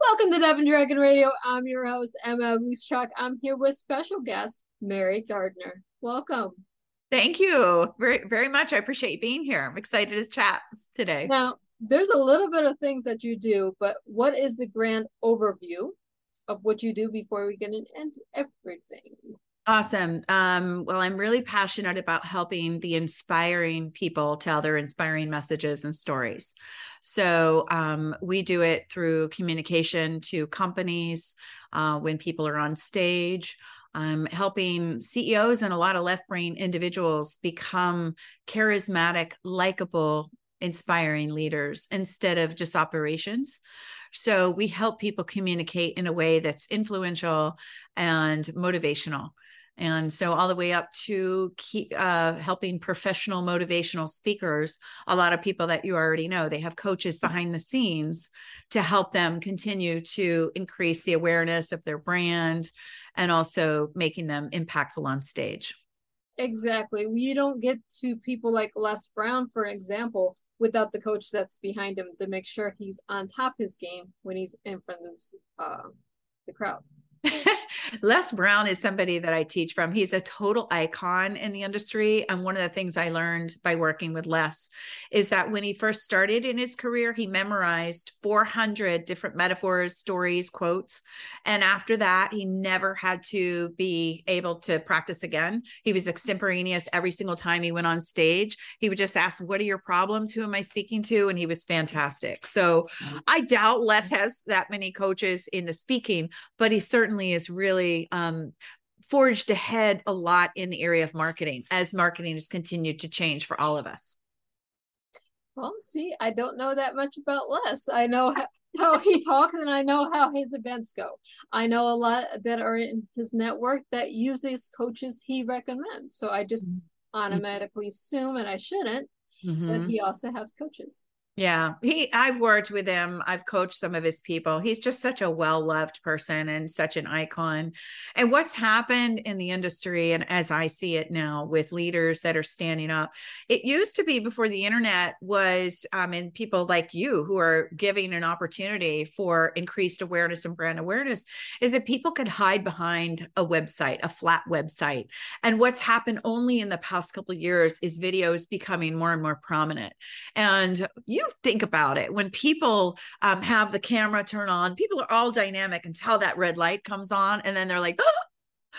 Welcome to Dove and Dragon Radio. I'm your host, Emma Ruscsak. I'm here with special guest, Mary Gardner. Welcome. Thank you very, very much. I appreciate you being here. I'm excited to chat today. Now, there's a little bit of things that you do, but what is the grand overview of what you do before we get into everything? Awesome. Um, well, I'm really passionate about helping the inspiring people tell their inspiring messages and stories. So um, we do it through communication to companies uh, when people are on stage. Um, helping CEOs and a lot of left brain individuals become charismatic, likable, inspiring leaders instead of just operations. So we help people communicate in a way that's influential and motivational and so all the way up to keep uh, helping professional motivational speakers a lot of people that you already know they have coaches behind the scenes to help them continue to increase the awareness of their brand and also making them impactful on stage. Exactly. You don't get to people like les brown for example without the coach that's behind him to make sure he's on top his game when he's in front of uh, the crowd Les Brown is somebody that I teach from. He's a total icon in the industry. And one of the things I learned by working with Les is that when he first started in his career, he memorized 400 different metaphors, stories, quotes. And after that, he never had to be able to practice again. He was extemporaneous every single time he went on stage. He would just ask, What are your problems? Who am I speaking to? And he was fantastic. So mm-hmm. I doubt Les has that many coaches in the speaking, but he certainly certainly is really um, forged ahead a lot in the area of marketing as marketing has continued to change for all of us. Well, see, I don't know that much about Les. I know how, how he talks and I know how his events go. I know a lot that are in his network that use these coaches he recommends. So I just mm-hmm. automatically assume, and I shouldn't, mm-hmm. that he also has coaches. Yeah, he I've worked with him. I've coached some of his people. He's just such a well-loved person and such an icon. And what's happened in the industry and as I see it now with leaders that are standing up. It used to be before the internet was um and people like you who are giving an opportunity for increased awareness and brand awareness is that people could hide behind a website, a flat website. And what's happened only in the past couple years is videos becoming more and more prominent. And you think about it when people um, have the camera turn on people are all dynamic until that red light comes on and then they're like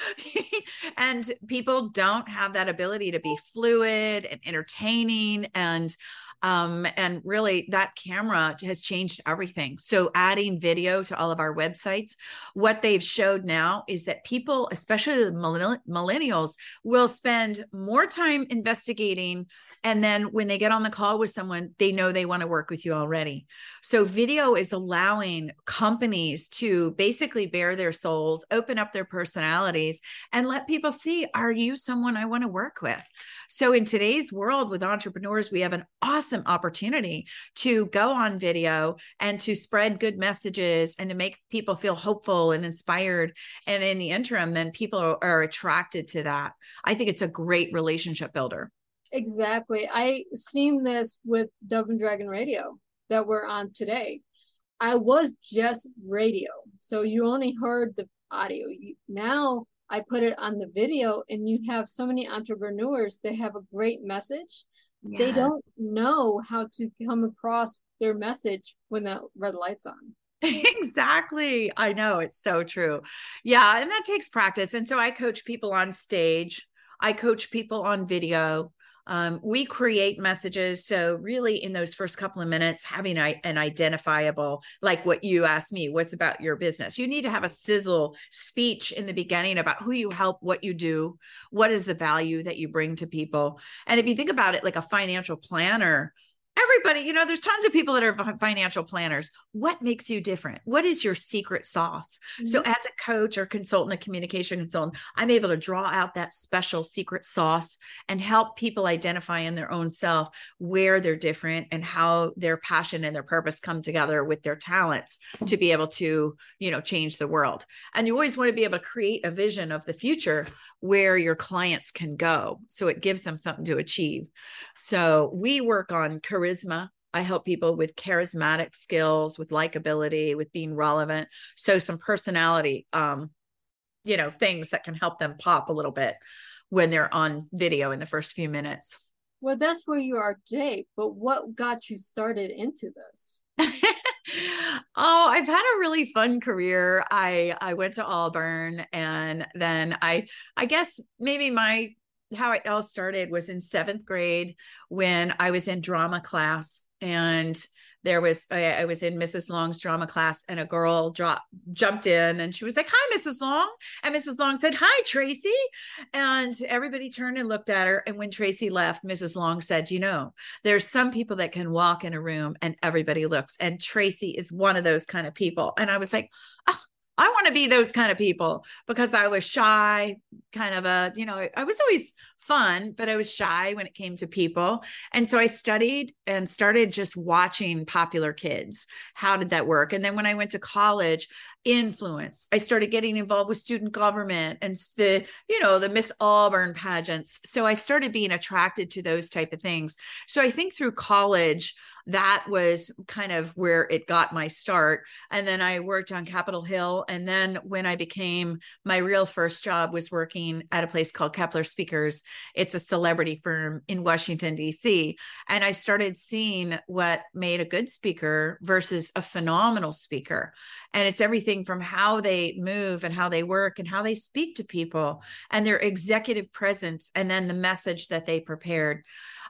and people don't have that ability to be fluid and entertaining and um, and really that camera has changed everything so adding video to all of our websites what they've showed now is that people especially the millennials will spend more time investigating and then when they get on the call with someone, they know they want to work with you already. So video is allowing companies to basically bare their souls, open up their personalities, and let people see are you someone I want to work with? So, in today's world with entrepreneurs, we have an awesome opportunity to go on video and to spread good messages and to make people feel hopeful and inspired. And in the interim, then people are attracted to that. I think it's a great relationship builder. Exactly. I seen this with Dove and Dragon Radio that we're on today. I was just radio, so you only heard the audio. now I put it on the video, and you have so many entrepreneurs that have a great message. Yeah. They don't know how to come across their message when that red light's on. exactly. I know it's so true. Yeah. And that takes practice. And so I coach people on stage, I coach people on video. Um, we create messages. So, really, in those first couple of minutes, having a, an identifiable, like what you asked me, what's about your business? You need to have a sizzle speech in the beginning about who you help, what you do, what is the value that you bring to people. And if you think about it like a financial planner, everybody, you know, there's tons of people that are financial planners. What makes you different? What is your secret sauce? Mm-hmm. So, as a coach or consultant, a communication consultant, I'm able to draw out that special secret sauce and help people identify in their own self where they're different and how their passion and their purpose come together with their talents to be able to, you know, change the world. And you always want to be able to create a vision of the future where your clients can go. So, it gives them something to achieve. So, we work on charisma charisma I help people with charismatic skills, with likability, with being relevant. So some personality, um, you know, things that can help them pop a little bit when they're on video in the first few minutes. Well, that's where you are today. But what got you started into this? oh, I've had a really fun career. I I went to Auburn and then I I guess maybe my how it all started was in 7th grade when I was in drama class and there was I, I, was in Mrs. Long's drama class and a girl dropped jumped in and she was like, "Hi, Mrs. Long," and Mrs. Long said, "Hi, Tracy," and everybody turned and looked at her. And when Tracy left, Mrs. Long said, "You know, there's some people that can walk in a room and everybody looks, and Tracy is one of those kind of people." And I was like, "Oh." I want to be those kind of people because I was shy, kind of a, you know, I was always fun, but I was shy when it came to people. And so I studied and started just watching popular kids. How did that work? And then when I went to college, influence, I started getting involved with student government and the, you know, the Miss Auburn pageants. So I started being attracted to those type of things. So I think through college, that was kind of where it got my start. And then I worked on Capitol Hill. And then when I became my real first job was working at a place called Keppler Speakers. It's a celebrity firm in Washington, D.C. And I started seeing what made a good speaker versus a phenomenal speaker. And it's everything from how they move and how they work and how they speak to people and their executive presence and then the message that they prepared.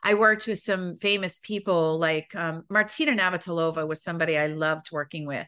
I worked with some famous people like um, Martina Navratilova was somebody I loved working with.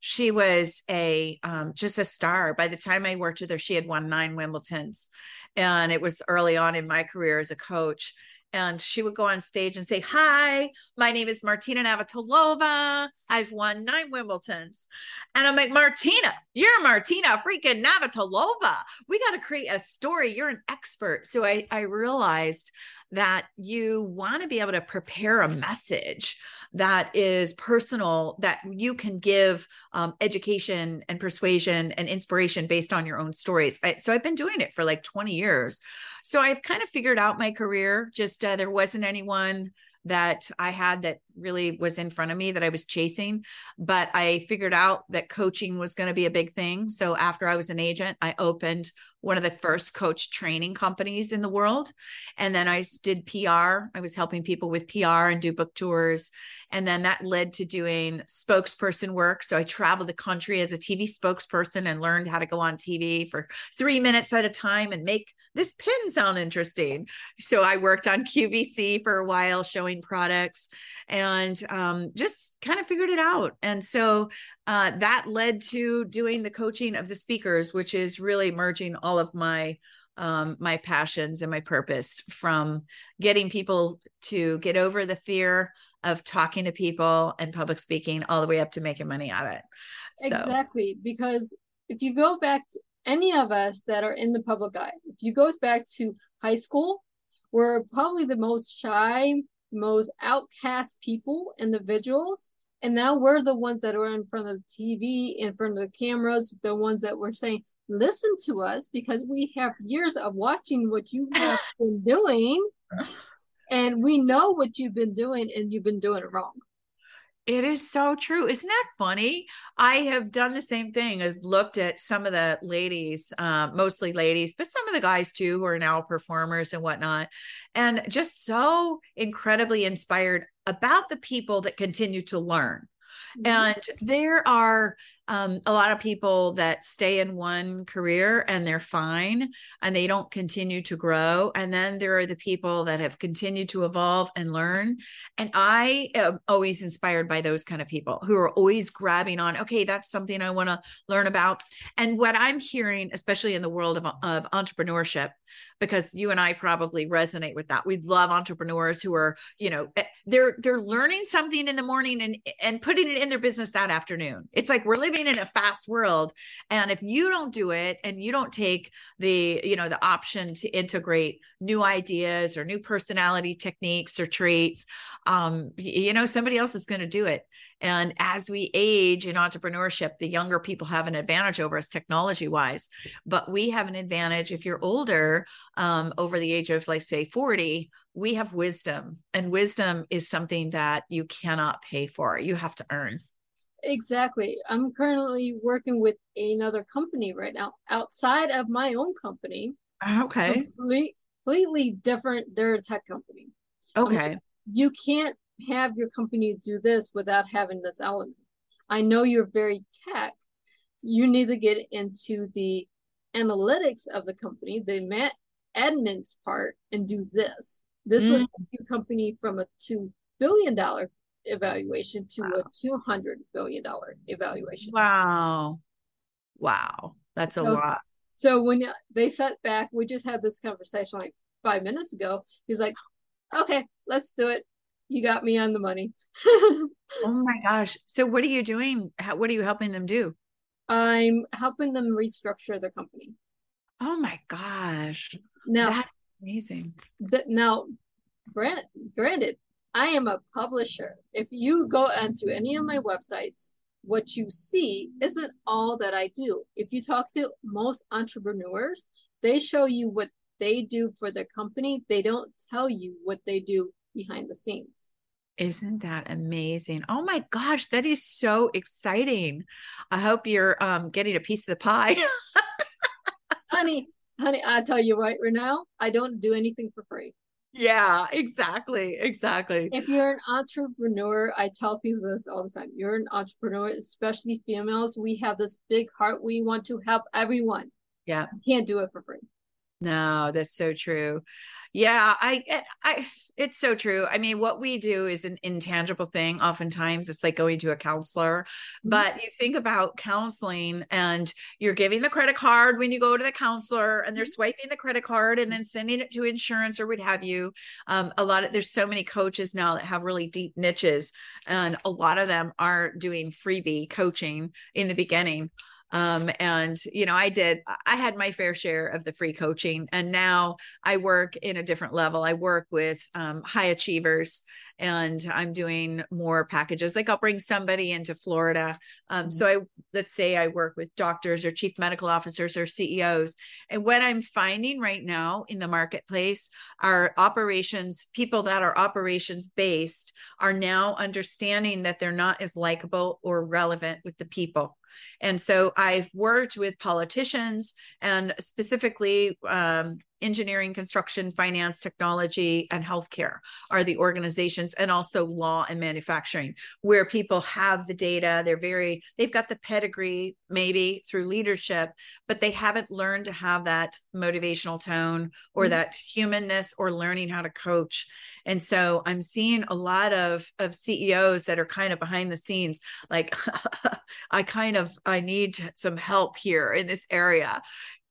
She was a um, just a star. By the time I worked with her, she had won nine Wimbledons, and it was early on in my career as a coach and she would go on stage and say, Hi, my name is Martina Navratilova. I've won nine Wimbledons. And I'm like, Martina, you're Martina freaking Navratilova. We got to create a story. You're an expert. So I, I realized that you want to be able to prepare a message that is personal, that you can give um, education and persuasion and inspiration based on your own stories. I, so I've been doing it for like 20 years. So I've kind of figured out my career. Just uh, there wasn't anyone that I had that really was in front of me that I was chasing. But I figured out that coaching was going to be a big thing. So after I was an agent, I opened one of the first coach training companies in the world. And then I did PR. I was helping people with PR and do book tours. And then that led to doing spokesperson work. So I traveled the country as a TV spokesperson and learned how to go on TV for three minutes at a time and make this pin sound interesting. So I worked on QVC for a while, showing products and um, just kind of figured it out. And so uh, that led to doing the coaching of the speakers, which is really merging all of my um, my passions and my purpose from getting people to get over the fear of talking to people and public speaking all the way up to making money out of it. So. Exactly. Because if you go back to any of us that are in the public eye, if you go back to high school, we're probably the most shy, most outcast people, individuals and now we're the ones that are in front of the TV, in front of the cameras, the ones that were saying, listen to us because we have years of watching what you have been doing. And we know what you've been doing and you've been doing it wrong. It is so true. Isn't that funny? I have done the same thing. I've looked at some of the ladies, uh, mostly ladies, but some of the guys too, who are now performers and whatnot, and just so incredibly inspired about the people that continue to learn. Mm-hmm. And there are um, a lot of people that stay in one career and they're fine and they don't continue to grow. And then there are the people that have continued to evolve and learn. And I am always inspired by those kind of people who are always grabbing on, okay, that's something I want to learn about. And what I'm hearing, especially in the world of, of entrepreneurship, because you and I probably resonate with that. We love entrepreneurs who are, you know, eh, they're they're learning something in the morning and and putting it in their business that afternoon. It's like we're living in a fast world and if you don't do it and you don't take the, you know, the option to integrate new ideas or new personality techniques or traits, um you know, somebody else is going to do it And as we age in entrepreneurship, the younger people have an advantage over us technology wise, but we have an advantage if you're older, um, over the age of, like, say, 40, we have wisdom, and wisdom is something that you cannot pay for, you have to earn. Exactly. I'm currently working with another company right now outside of my own company. Okay. Completely, completely different. They're a tech company. Okay. Um, you can't have your company do this without having this element. I know you're very tech. You need to get into the analytics of the company, the admin's part, and do this. This mm. would your company from a two billion dollar evaluation to wow. a two hundred billion dollar evaluation. Wow, wow, that's a so, lot. So when they sat back, we just had this conversation like five minutes ago. He's like, "Okay, let's do it you got me on the money. oh my gosh. So what are you doing? How, what are you helping them do? I'm helping them restructure the company. Oh my gosh. Now that's amazing. The, now, grant, granted, I am a publisher. If you go onto any of my websites, what you see isn't all that I do. If you talk to most entrepreneurs, they show you what they do for the company. They don't tell you what they do behind the scenes. Isn't that amazing? Oh my gosh, that is so exciting. I hope you're um, getting a piece of the pie. honey, honey, I tell you right, right now, I don't do anything for free. Yeah, exactly. Exactly. If you're an entrepreneur, I tell people this all the time. You're an entrepreneur, especially females. We have this big heart. We want to help everyone. Yeah. You can't do it for free. No, that's so true. Yeah, I, I, it's so true. I mean, what we do is an intangible thing. Oftentimes, it's like going to a counselor. Mm-hmm. But you think about counseling, and you're giving the credit card when you go to the counselor, and they're mm-hmm. swiping the credit card and then sending it to insurance or what have you. Um, a lot of there's so many coaches now that have really deep niches, and a lot of them are doing freebie coaching in the beginning. Um, and you know, I did, I had my fair share of the free coaching, and now I work in a different level. I work with um, high achievers, and I'm doing more packages. Like I'll bring somebody into Florida. Um, mm-hmm. So I let's say I work with doctors or chief medical officers or CEOs, and what I'm finding right now in the marketplace are operations people that are operations based are now understanding that they're not as likable or relevant with the people and so I've worked with politicians and specifically um, engineering, construction, finance, technology, and healthcare are the organizations, and also law and manufacturing, where people have the data. They're very, they've got the pedigree maybe through leadership, but they haven't learned to have that motivational tone or mm-hmm. that humanness or learning how to coach. And so I'm seeing a lot of, of CEOs that are kind of behind the scenes, like, I kind of, I need some help here in this area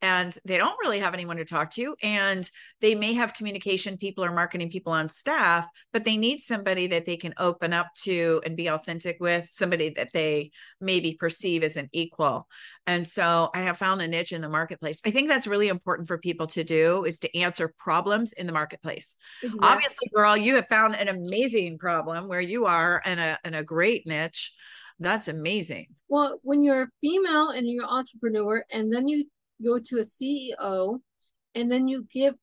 and they don't really have anyone to talk to and they may have communication people or marketing people on staff but they need somebody that they can open up to and be authentic with somebody that they maybe perceive as an equal and so i have found a niche in the marketplace i think that's really important for people to do is to answer problems in the marketplace exactly. obviously girl you have found an amazing problem where you are in a in a great niche that's amazing. Well, when you're a female and you're an entrepreneur, and then you go to a CEO and then you give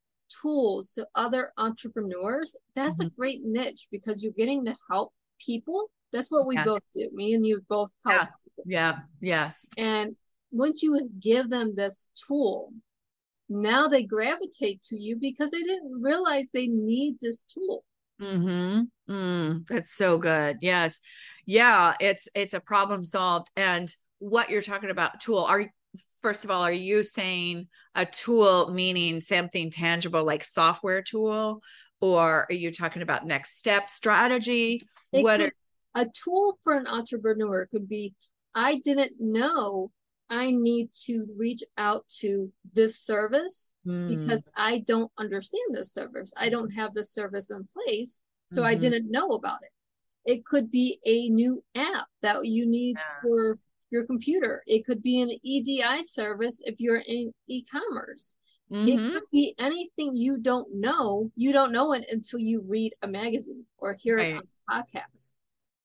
tools to other entrepreneurs, that's mm-hmm. a great niche because you're getting to help people. That's what we yeah. both do. Me and you both help. Yeah. yeah. Yes. And once you give them this tool, now they gravitate to you because they didn't realize they need this tool. Hmm. Mm, that's so good. Yes. Yeah. It's it's a problem solved. And what you're talking about tool are first of all, are you saying a tool meaning something tangible like software tool? Or are you talking about next step strategy? It what could, are- a tool for an entrepreneur could be I didn't know I need to reach out to this service mm. because I don't understand this service. I don't have this service in place. So mm-hmm. I didn't know about it. It could be a new app that you need yeah. for your computer. It could be an EDI service if you're in e-commerce. Mm-hmm. It could be anything you don't know. You don't know it until you read a magazine or hear right. it on a podcast.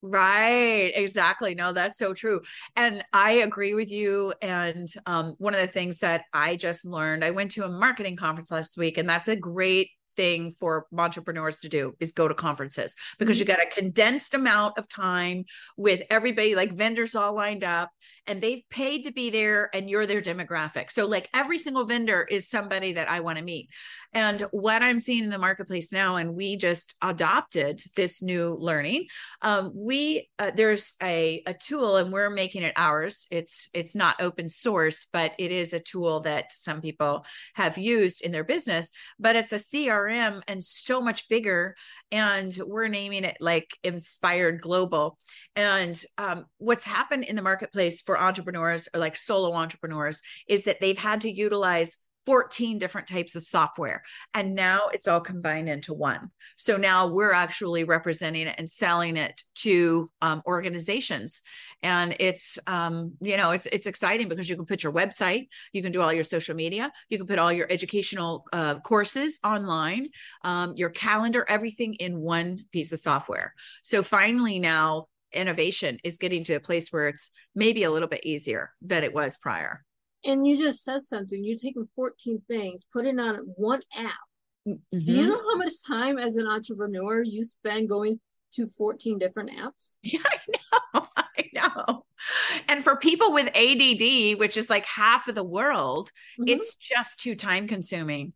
Right, exactly. No, that's so true. And I agree with you. And um, one of the things that I just learned, I went to a marketing conference last week, and that's a great thing for entrepreneurs to do is go to conferences because you mm-hmm. got a condensed amount of time with everybody like vendors all lined up and they've paid to be there and you're their demographic. So like every single vendor is somebody that I want to meet. And what I'm seeing in the marketplace now, and we just adopted this new learning. Um, we uh, there's a a tool, and we're making it ours. It's it's not open source, but it is a tool that some people have used in their business. But it's a CRM and so much bigger, and we're naming it like Inspired Global. And um, what's happened in the marketplace for entrepreneurs or like solo entrepreneurs is that they've had to utilize 14 different types of software and now it's all combined into one. So now we're actually representing it and selling it to um, organizations. And it's um, you know it's it's exciting because you can put your website you can do all your social media you can put all your educational uh, courses online um, your calendar everything in one piece of software. So finally now innovation is getting to a place where it's maybe a little bit easier than it was prior. And you just said something. You're taking 14 things, put it on one app. Mm-hmm. Do you know how much time as an entrepreneur you spend going to 14 different apps? Yeah, I know. I know. And for people with ADD, which is like half of the world, mm-hmm. it's just too time consuming.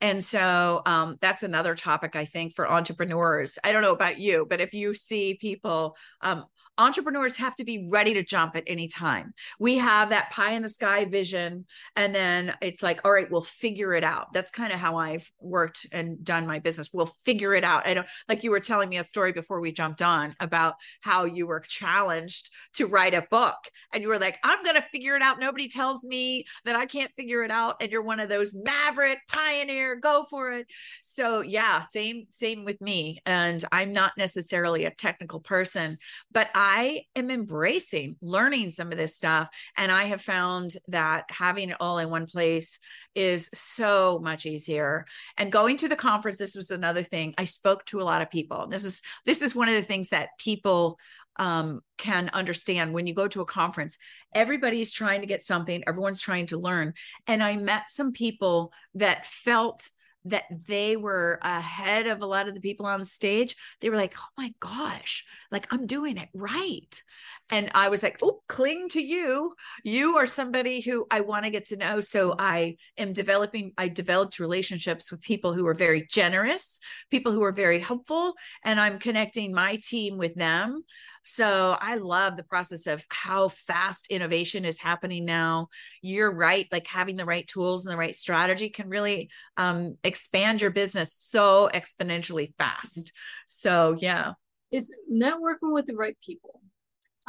And so um, that's another topic I think for entrepreneurs. I don't know about you, but if you see people um, entrepreneurs have to be ready to jump at any time. We have that pie in the sky vision. And then it's like, all right, we'll figure it out. That's kind of how I've worked and done my business. We'll figure it out. I don't like you were telling me a story before we jumped on about how you were challenged to write a book. And you were like, I'm to figure it out. Nobody tells me that I can't figure it out. And you're one of those maverick pioneer, go for it. So yeah, same, same with me. And I'm not necessarily a technical person, but I I am embracing learning some of this stuff. And I have found that having it all in one place is so much easier. And going to the conference, this was another thing. I spoke to a lot of people. This is this is one of the things that people um, can understand when you go to a conference everybody's trying to get something everyone's trying to learn and i met some people that felt that they were ahead of a lot of the people on the stage, they were like, oh my gosh, like I'm doing it right. And I was like, oh, cling to you. You are somebody who I want to get to know. So I am developing, I developed relationships with people who are very generous, people who are very helpful, and I'm connecting my team with them so I love the process of how fast innovation is happening now. You're right, like having the right tools and the right strategy can really um, expand your business so exponentially fast. So yeah, it's networking with the right people.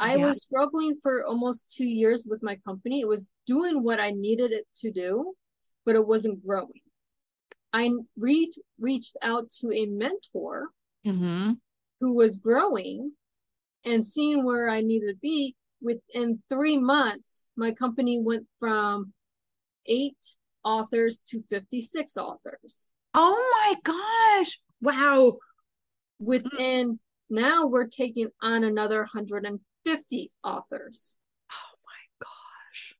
I yeah. was struggling for almost two years with my company. It was doing what I needed it to do, but it wasn't growing. I reached reached out to a mentor mm-hmm. who was growing and seeing where I needed to be within three months, my company went from eight authors to 56 authors. Oh my gosh. Wow. Within now we're taking on another hundred 150 authors. Oh my gosh.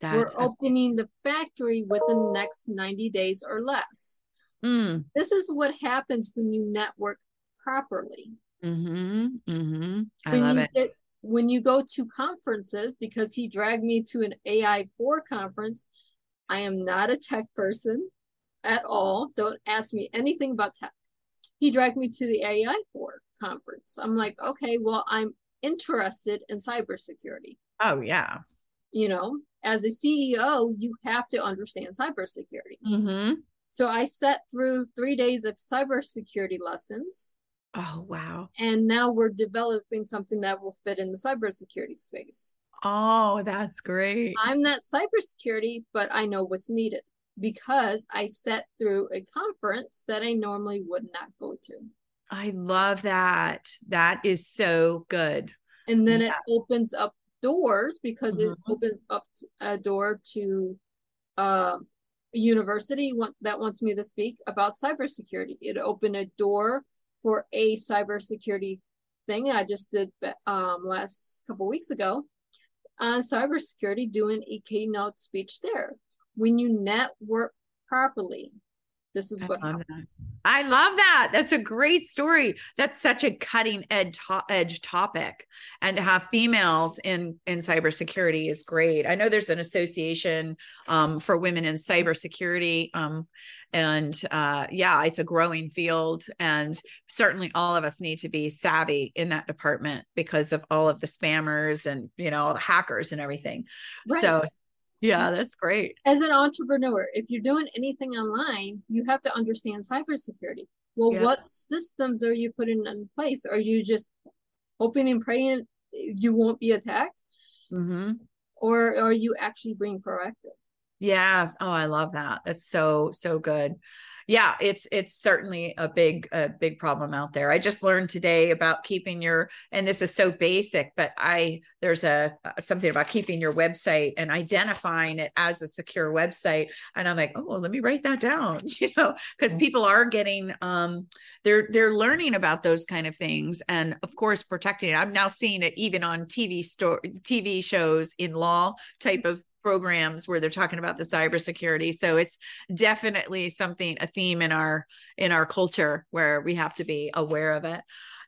That's we're opening the factory within the next 90 days or less. Mm. This is what happens when you network properly. Mm-hmm. Mm-hmm. I when love it. Get, when you go to conferences, because he dragged me to an AI4 conference, I am not a tech person at all. Don't ask me anything about tech. He dragged me to the AI4 conference. I'm like, okay, well, I'm interested in cybersecurity. Oh, yeah. You know, as a CEO, you have to understand cybersecurity. Mm-hmm. So I sat through three days of cybersecurity lessons Oh, wow. And now we're developing something that will fit in the cybersecurity space. Oh, that's great. I'm not cybersecurity, but I know what's needed because I sat through a conference that I normally would not go to. I love that. That is so good. And then yeah. it opens up doors because mm-hmm. it opens up a door to uh, a university that wants me to speak about cybersecurity. It opened a door for a cybersecurity thing I just did um, last couple weeks ago on cybersecurity, doing a keynote speech there. When you network properly, this is what I love, I love that. That's a great story. That's such a cutting edge to- edge topic, and to have females in in cybersecurity is great. I know there's an association um, for women in cybersecurity, um, and uh, yeah, it's a growing field, and certainly all of us need to be savvy in that department because of all of the spammers and you know hackers and everything. Right. So yeah, that's great. As an entrepreneur, if you're doing anything online, you have to understand cybersecurity. Well, yeah. what systems are you putting in place? Are you just hoping and praying you won't be attacked? Mm-hmm. Or are you actually being proactive? Yes. Oh, I love that. That's so, so good yeah, it's it's certainly a big a big problem out there. I just learned today about keeping your and this is so basic, but I there's a something about keeping your website and identifying it as a secure website and I'm like, "Oh, well, let me write that down." You know, because people are getting um they're they're learning about those kind of things and of course protecting it. I'm now seeing it even on TV store TV shows in law type of programs where they're talking about the cybersecurity. So it's definitely something a theme in our in our culture where we have to be aware of it.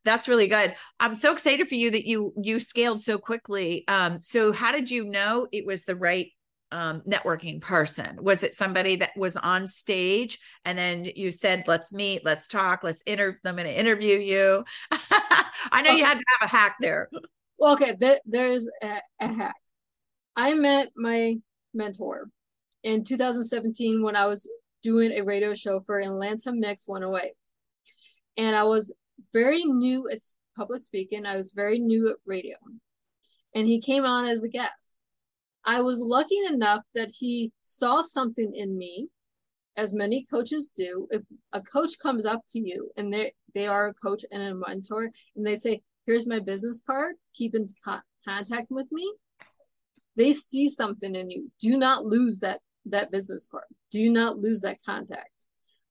That's really good. I'm so excited for you that you you scaled so quickly. Um, so how did you know it was the right um, networking person? Was it somebody that was on stage and then you said, let's meet, let's talk, let's inter, I'm going to interview you. I know you had to have a hack there. Well, okay. There, there's a, a hack. I met my mentor in 2017 when I was doing a radio show for Atlanta Mix 108. And I was very new at public speaking. I was very new at radio. And he came on as a guest. I was lucky enough that he saw something in me, as many coaches do. If a coach comes up to you and they they are a coach and a mentor, and they say, "Here's my business card. Keep in co- contact with me." They see something in you. Do not lose that that business card. Do not lose that contact.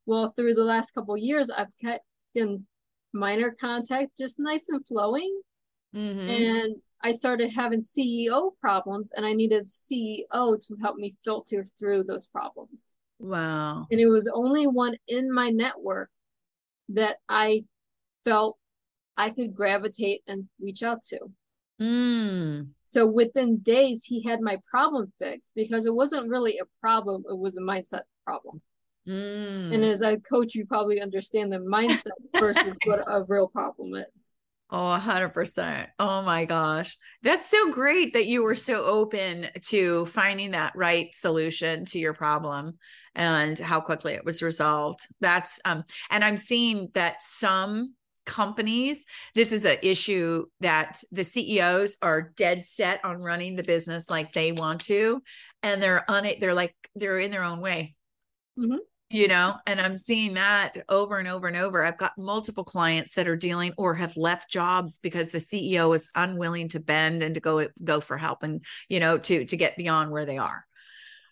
Well through the last couple years i've kept in minor contact just nice and flowing. Mm-hmm. and i started having ceo problems and i needed ceo to help me filter through those problems. Wow. And it was only one in my network that i felt i could gravitate and reach out to Mm. So within days, he had my problem fixed because it wasn't really a problem, it was a mindset problem. Mm. And as a coach, you probably understand the mindset versus what a real problem is. Oh, 100%. Oh my gosh. That's so great that you were so open to finding that right solution to your problem and how quickly it was resolved. That's um and I'm seeing that some companies this is an issue that the CEOs are dead set on running the business like they want to and they're on it they're like they're in their own way. Mm-hmm. you know and i'm seeing that over and over and over. I've got multiple clients that are dealing or have left jobs because the ceo is unwilling to bend and to go go for help and you know to to get beyond where they are.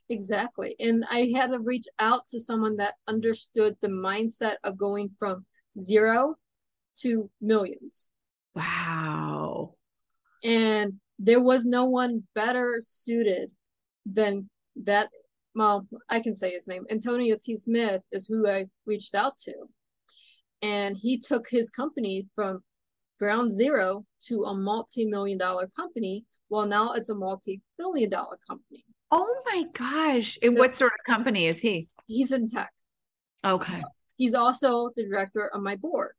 Exactly. And i had to reach out to someone that understood the mindset of going from zero to millions. Wow. And there was no one better suited than that. Well, I can say his name. Antonio T. Smith is who I reached out to. And he took his company from ground zero to a multi million dollar company. Well, now it's a multi billion dollar company. Oh my gosh. And what sort of company is he? He's in tech. Okay. He's also the director of my board.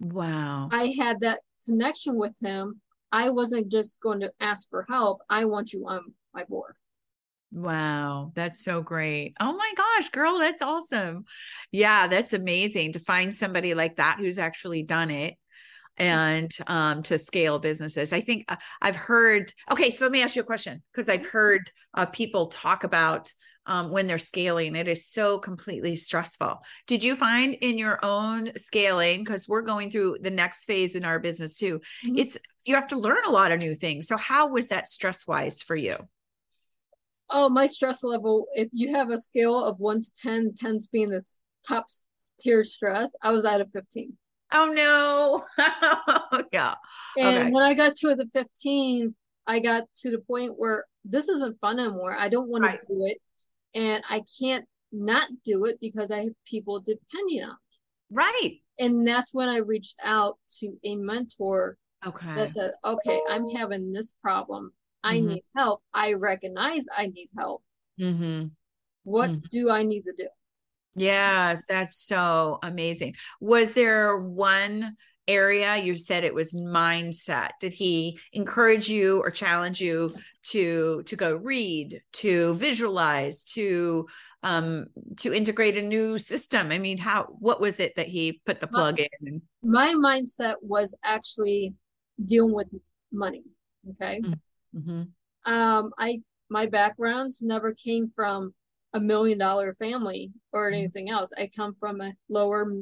Wow. I had that connection with him. I wasn't just going to ask for help. I want you on my board. Wow, that's so great. Oh my gosh, girl, that's awesome. Yeah, that's amazing to find somebody like that who's actually done it and um, to scale businesses. I think uh, I've heard, okay, so let me ask you a question because I've heard uh, people talk about um, when they're scaling. It is so completely stressful. Did you find in your own scaling, because we're going through the next phase in our business too, mm-hmm. it's you have to learn a lot of new things. So, how was that stress wise for you? Oh, my stress level, if you have a scale of one to 10, 10's being the top tier stress, I was at a 15. Oh no. yeah. And okay. when I got to the 15, I got to the point where this isn't fun anymore. I don't want right. to do it. And I can't not do it because I have people depending on me. Right. And that's when I reached out to a mentor okay. that said, okay, I'm having this problem. I mm-hmm. need help. I recognize I need help. Mm-hmm. What mm-hmm. do I need to do? Yes, that's so amazing. Was there one area you said it was mindset? Did he encourage you or challenge you to to go read, to visualize, to um to integrate a new system i mean how what was it that he put the plug my, in my mindset was actually dealing with money okay mm-hmm. um i my backgrounds never came from a million dollar family or mm-hmm. anything else i come from a lower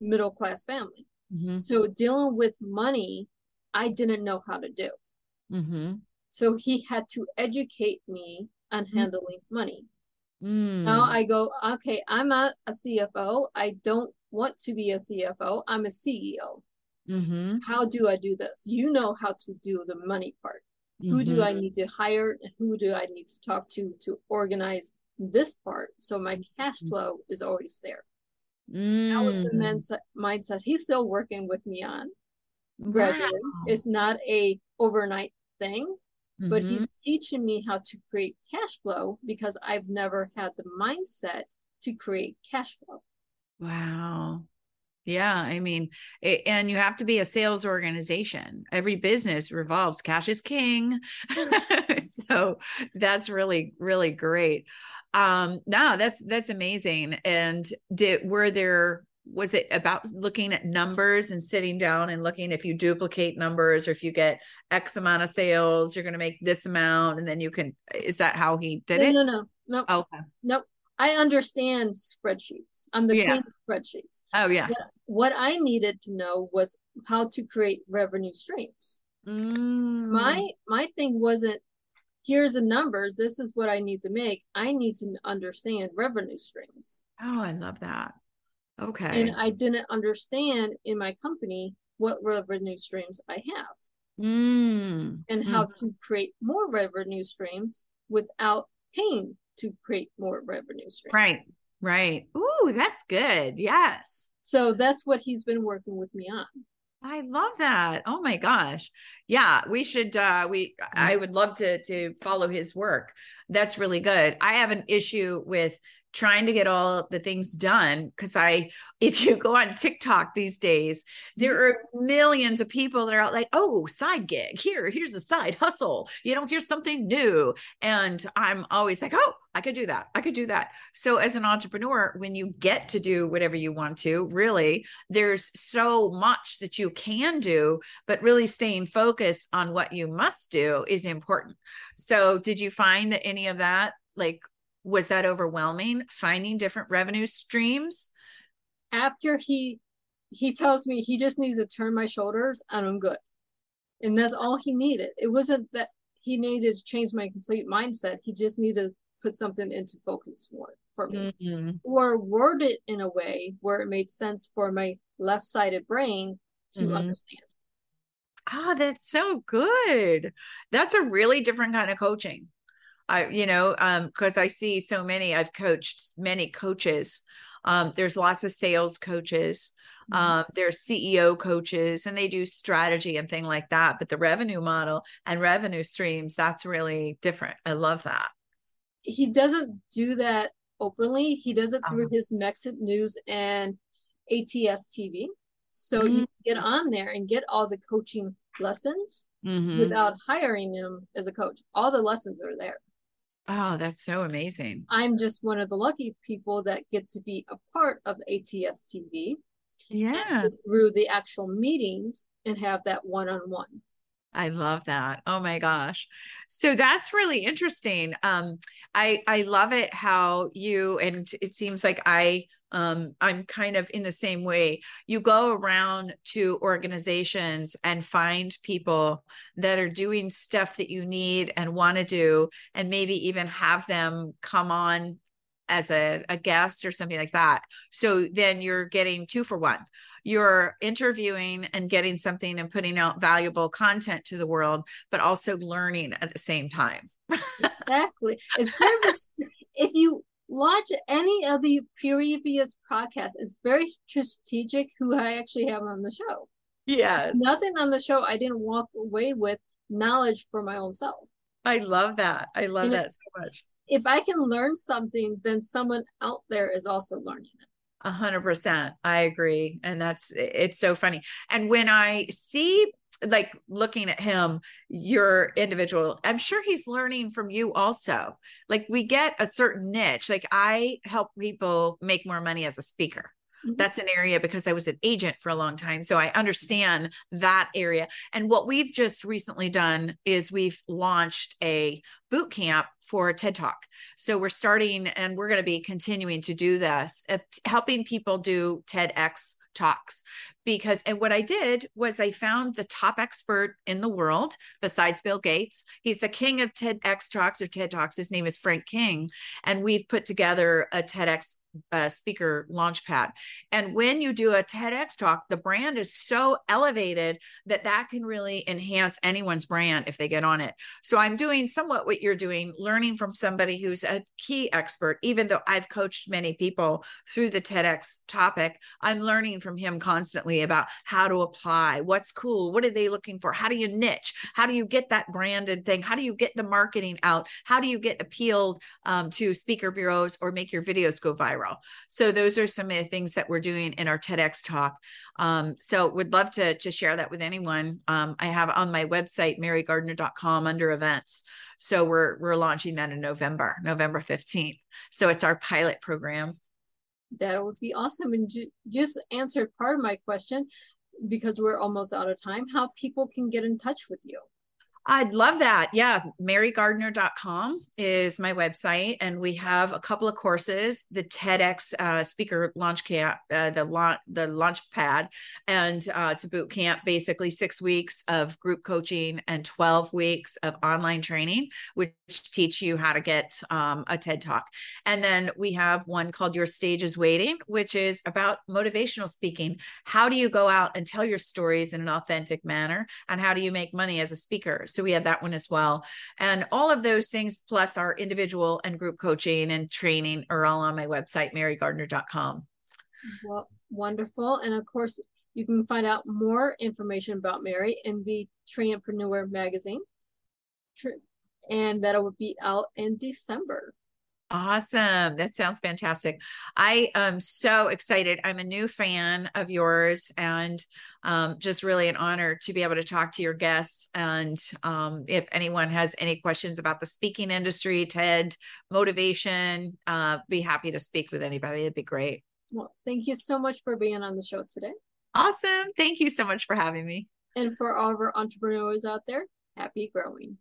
middle class family mm-hmm. so dealing with money i didn't know how to do mm-hmm. So he had to educate me on mm-hmm. handling money Mm. Now I go, okay, I'm not a CFO. I don't want to be a CFO. I'm a CEO. Mm-hmm. How do I do this? You know how to do the money part. Mm-hmm. Who do I mm-hmm. need to hire? Who do I need to talk to to organize this part so my cash mm-hmm. flow is always there? Mm. That was the mm. mindset, mindset he's still working with me on. Gradually, wow. it's not a overnight thing mm-hmm. but he's teaching me how to create cash flow because I've never had the mindset to create cash flow. Wow. Yeah, I mean, it, and you have to be a sales organization. Every business revolves cash is king. so that's really really great. Um no, that's that's amazing. And did were there was it about looking at numbers and sitting down and looking if you duplicate numbers or if you get x amount of sales you're going to make this amount and then you can is that how he did no, it? no no. No oh, okay. Nope. I understand spreadsheets. I'm the yeah. queen of spreadsheets. Oh yeah. What, what, i needed to know was how to create revenue streams. Mm. my my thing wasn't here's the numbers this is what i need to make. I need to understand revenue streams. Oh i love that Okay. And I didn't understand in my company what revenue streams I have mm. and how mm. to create more revenue streams without paying to create more revenue streams. Right. Right. Ooh, that's good. Yes. So that's what he's been working with me on. I love that. Oh my gosh. Yeah, we should uh we I would love to to follow his work. That's really good. I have an issue with trying to get all the things done because I if you go on TikTok these days, there are millions of people that are out like, oh, side gig. Here, here's a side hustle. You know, here's something new. And I'm always like, oh, I could do that. I could do that. So as an entrepreneur, when you get to do whatever you want to, really, there's so much that you can do, but really staying focused on what you must do is important. So did you find that any of that like was that overwhelming finding different revenue streams? After he he tells me he just needs to turn my shoulders and i'm good. And that's all he needed. It wasn't that he needed to change my complete mindset. He just needed to put something into focus for for me. Mm-hmm. or word it in a way where it made sense for my left-sided brain to mm-hmm. understand. Ah that's so good. That's a really different kind of coaching I, you know, um, because I see so many, I've coached many coaches. Um, there's lots of sales coaches, mm-hmm. um, there's CEO coaches, and they do strategy and thing like that. But the revenue model and revenue streams, that's really different. I love that. He doesn't do that openly. He does it through uh-huh. his Mexit News and ATS TV. So mm-hmm. you get on there and get all the coaching lessons mm-hmm. without hiring him as a coach. All the lessons are there. Oh, that's so amazing. I'm just one of the lucky people that get to be a part of ATS TV. Yeah. Through the actual meetings and have that one on one. I love that. Oh my gosh. So that's really interesting. Um I I love it how you and it seems like I um, I'm kind of in the same way. You go around to organizations and find people that are doing stuff that you need and want to do, and maybe even have them come on as a, a guest or something like that. So then you're getting two for one. You're interviewing and getting something and putting out valuable content to the world, but also learning at the same time. exactly. It's very if you watch any of the previous podcasts, it's very strategic who I actually have on the show. Yes. There's nothing on the show I didn't walk away with knowledge for my own self. I love that. I love and that so much. If I can learn something, then someone out there is also learning it. A hundred percent. I agree. And that's, it's so funny. And when I see like looking at him, your individual, I'm sure he's learning from you also. Like we get a certain niche. Like I help people make more money as a speaker. Mm-hmm. That's an area because I was an agent for a long time. So I understand that area. And what we've just recently done is we've launched a boot camp for TED Talk. So we're starting and we're going to be continuing to do this, helping people do TEDx talks because and what i did was i found the top expert in the world besides bill gates. He's the king of tedx talks or ted talks. His name is frank king. And we've put together a tedx uh, speaker launchpad. And when you do a TEDx talk, the brand is so elevated that that can really enhance anyone's brand if they get on it. So I'm doing somewhat what you're doing, learning from somebody who's a key expert. Even though I've coached many people through the TEDx topic, I'm learning from him constantly about how to apply, what's cool, what are they looking for, how do you niche, how do you get that branded thing, how do you get the marketing out, how do you get appealed um, to speaker bureaus or make your videos go viral viral. So those are some of the things that we're doing in our TEDx talk. Um, so would love to, to share that with anyone. Um, I have on my website, marygardner.com under events. So we're, we're launching that in November, November 15th. So it's our pilot program. That would be awesome. And ju- just answered part of my question because we're almost out of time, how people can get in touch with you. I'd love that. Yeah. marygardner.com is my website. And we have a couple of courses, the TEDx uh, speaker launch camp, uh, the launch, the launch pad. And uh, it's a boot camp, basically six weeks of group coaching and 12 weeks of online training, which teach you how to get um, a TED talk. And then we have one called Your Stage is Waiting, which is about motivational speaking. How do you go out and tell your stories in an authentic manner? And how do you make money as a speaker? So we have that one as well. And all of those things, plus our individual and group coaching and training, are all on my website, marygardner.com. Well, wonderful. And of course, you can find out more information about Mary in the Trepreneur magazine. And that will be out in December. Awesome. That sounds fantastic. I am so excited. I'm a new fan of yours and um, just really an honor to be able to talk to your guests. And um, if anyone has any questions about the speaking industry, TED, motivation, uh, be happy to speak with anybody. It'd be great. Well, thank you so much for being on the show today. Awesome. Thank you so much for having me. And for all of our entrepreneurs out there, happy growing.